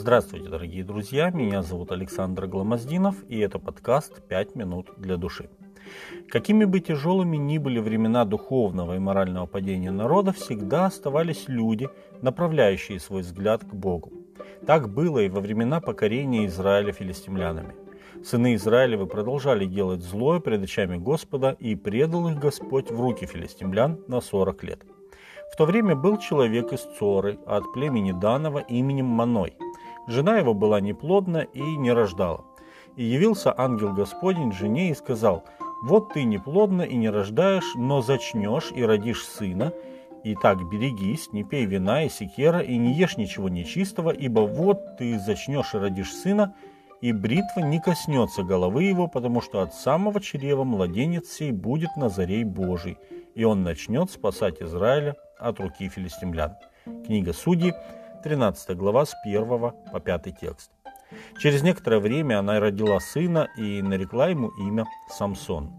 Здравствуйте, дорогие друзья, меня зовут Александр Гламоздинов, и это подкаст «Пять минут для души». Какими бы тяжелыми ни были времена духовного и морального падения народа, всегда оставались люди, направляющие свой взгляд к Богу. Так было и во времена покорения Израиля филистимлянами. Сыны Израилевы продолжали делать злое пред очами Господа, и предал их Господь в руки филистимлян на сорок лет. В то время был человек из Цоры, от племени Данова именем Маной – Жена его была неплодна и не рождала. И явился ангел Господень жене и сказал, «Вот ты неплодна и не рождаешь, но зачнешь и родишь сына, и так берегись, не пей вина и секера, и не ешь ничего нечистого, ибо вот ты зачнешь и родишь сына, и бритва не коснется головы его, потому что от самого чрева младенец сей будет Назарей Божий, и он начнет спасать Израиля от руки филистимлян». Книга Судей, 13 глава с 1 по 5 текст. Через некоторое время она родила сына и нарекла ему имя Самсон.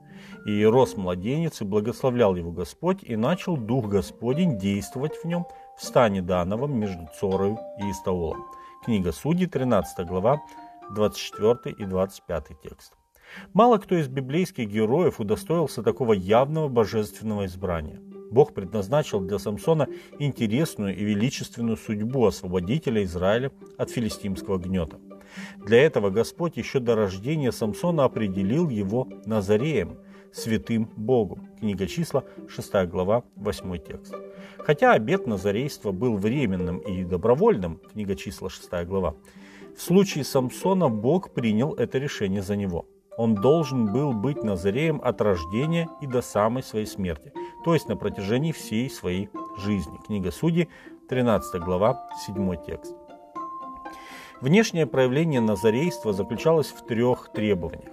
И рос младенец, и благословлял его Господь, и начал Дух Господень действовать в нем в стане Дановом между Цорою и Истаолом. Книга Судей, 13 глава, 24 и 25 текст. Мало кто из библейских героев удостоился такого явного божественного избрания. Бог предназначил для Самсона интересную и величественную судьбу освободителя Израиля от филистимского гнета. Для этого Господь еще до рождения Самсона определил его Назареем, святым Богу. Книга числа, 6 глава, 8 текст. Хотя обет Назарейства был временным и добровольным, книга числа, 6 глава, в случае Самсона Бог принял это решение за него – он должен был быть Назареем от рождения и до самой своей смерти, то есть на протяжении всей своей жизни. Книга Судей, 13 глава, 7 текст. Внешнее проявление назарейства заключалось в трех требованиях.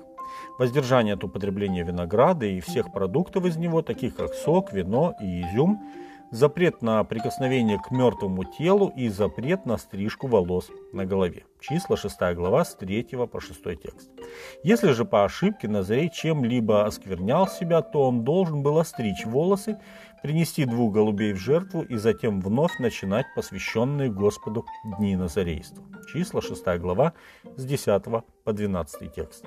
Воздержание от употребления винограда и всех продуктов из него, таких как сок, вино и изюм – запрет на прикосновение к мертвому телу и запрет на стрижку волос на голове. Числа 6 глава с 3 по 6 текст. Если же по ошибке Назарей чем-либо осквернял себя, то он должен был остричь волосы, принести двух голубей в жертву и затем вновь начинать посвященные Господу дни Назарейства. Числа 6 глава с 10 по 12 текст.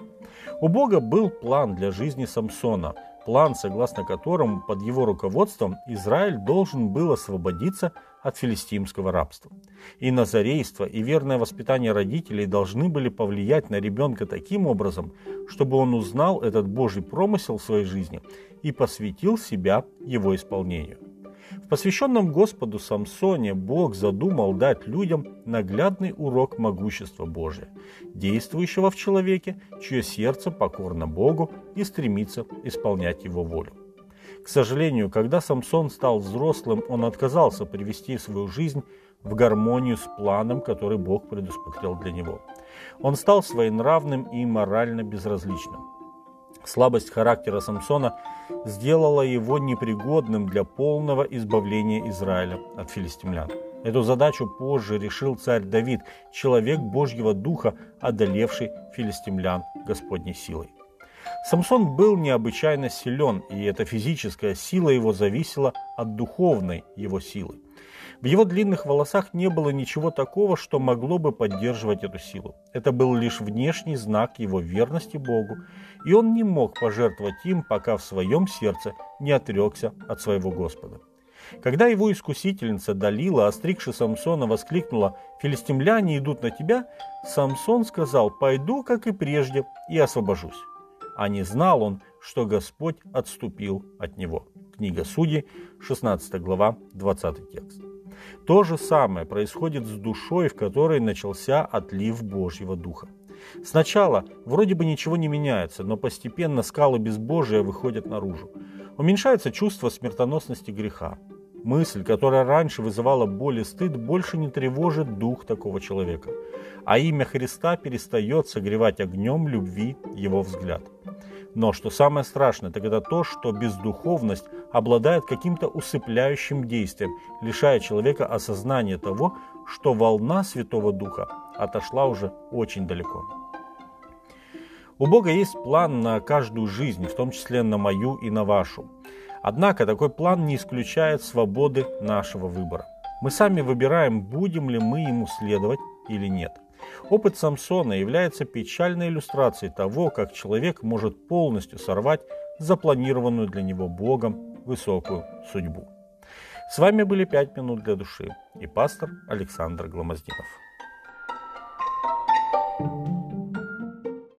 У Бога был план для жизни Самсона – план, согласно которому под его руководством Израиль должен был освободиться от филистимского рабства. И назарейство, и верное воспитание родителей должны были повлиять на ребенка таким образом, чтобы он узнал этот Божий промысел в своей жизни и посвятил себя его исполнению. В посвященном Господу Самсоне Бог задумал дать людям наглядный урок могущества Божия, действующего в человеке, чье сердце покорно Богу и стремится исполнять его волю. К сожалению, когда Самсон стал взрослым, он отказался привести свою жизнь в гармонию с планом, который Бог предусмотрел для него. Он стал своенравным и морально безразличным. Слабость характера Самсона сделала его непригодным для полного избавления Израиля от филистимлян. Эту задачу позже решил царь Давид, человек Божьего Духа, одолевший филистимлян Господней силой. Самсон был необычайно силен, и эта физическая сила его зависела от духовной его силы. В его длинных волосах не было ничего такого, что могло бы поддерживать эту силу. Это был лишь внешний знак его верности Богу, и он не мог пожертвовать им, пока в своем сердце не отрекся от своего Господа. Когда его искусительница Далила, остригши Самсона, воскликнула «Филистимляне идут на тебя», Самсон сказал «Пойду, как и прежде, и освобожусь». А не знал он, что Господь отступил от него. Книга Судей, 16 глава, 20 текст. То же самое происходит с душой, в которой начался отлив Божьего Духа. Сначала вроде бы ничего не меняется, но постепенно скалы безбожия выходят наружу. Уменьшается чувство смертоносности греха. Мысль, которая раньше вызывала боль и стыд, больше не тревожит дух такого человека, а имя Христа перестает согревать огнем любви его взгляд. Но что самое страшное, так это то, что бездуховность обладает каким-то усыпляющим действием, лишая человека осознания того, что волна Святого Духа отошла уже очень далеко. У Бога есть план на каждую жизнь, в том числе на мою и на вашу. Однако такой план не исключает свободы нашего выбора. Мы сами выбираем, будем ли мы ему следовать или нет – Опыт Самсона является печальной иллюстрацией того, как человек может полностью сорвать запланированную для него Богом высокую судьбу. С вами были «Пять минут для души» и пастор Александр Гломоздинов.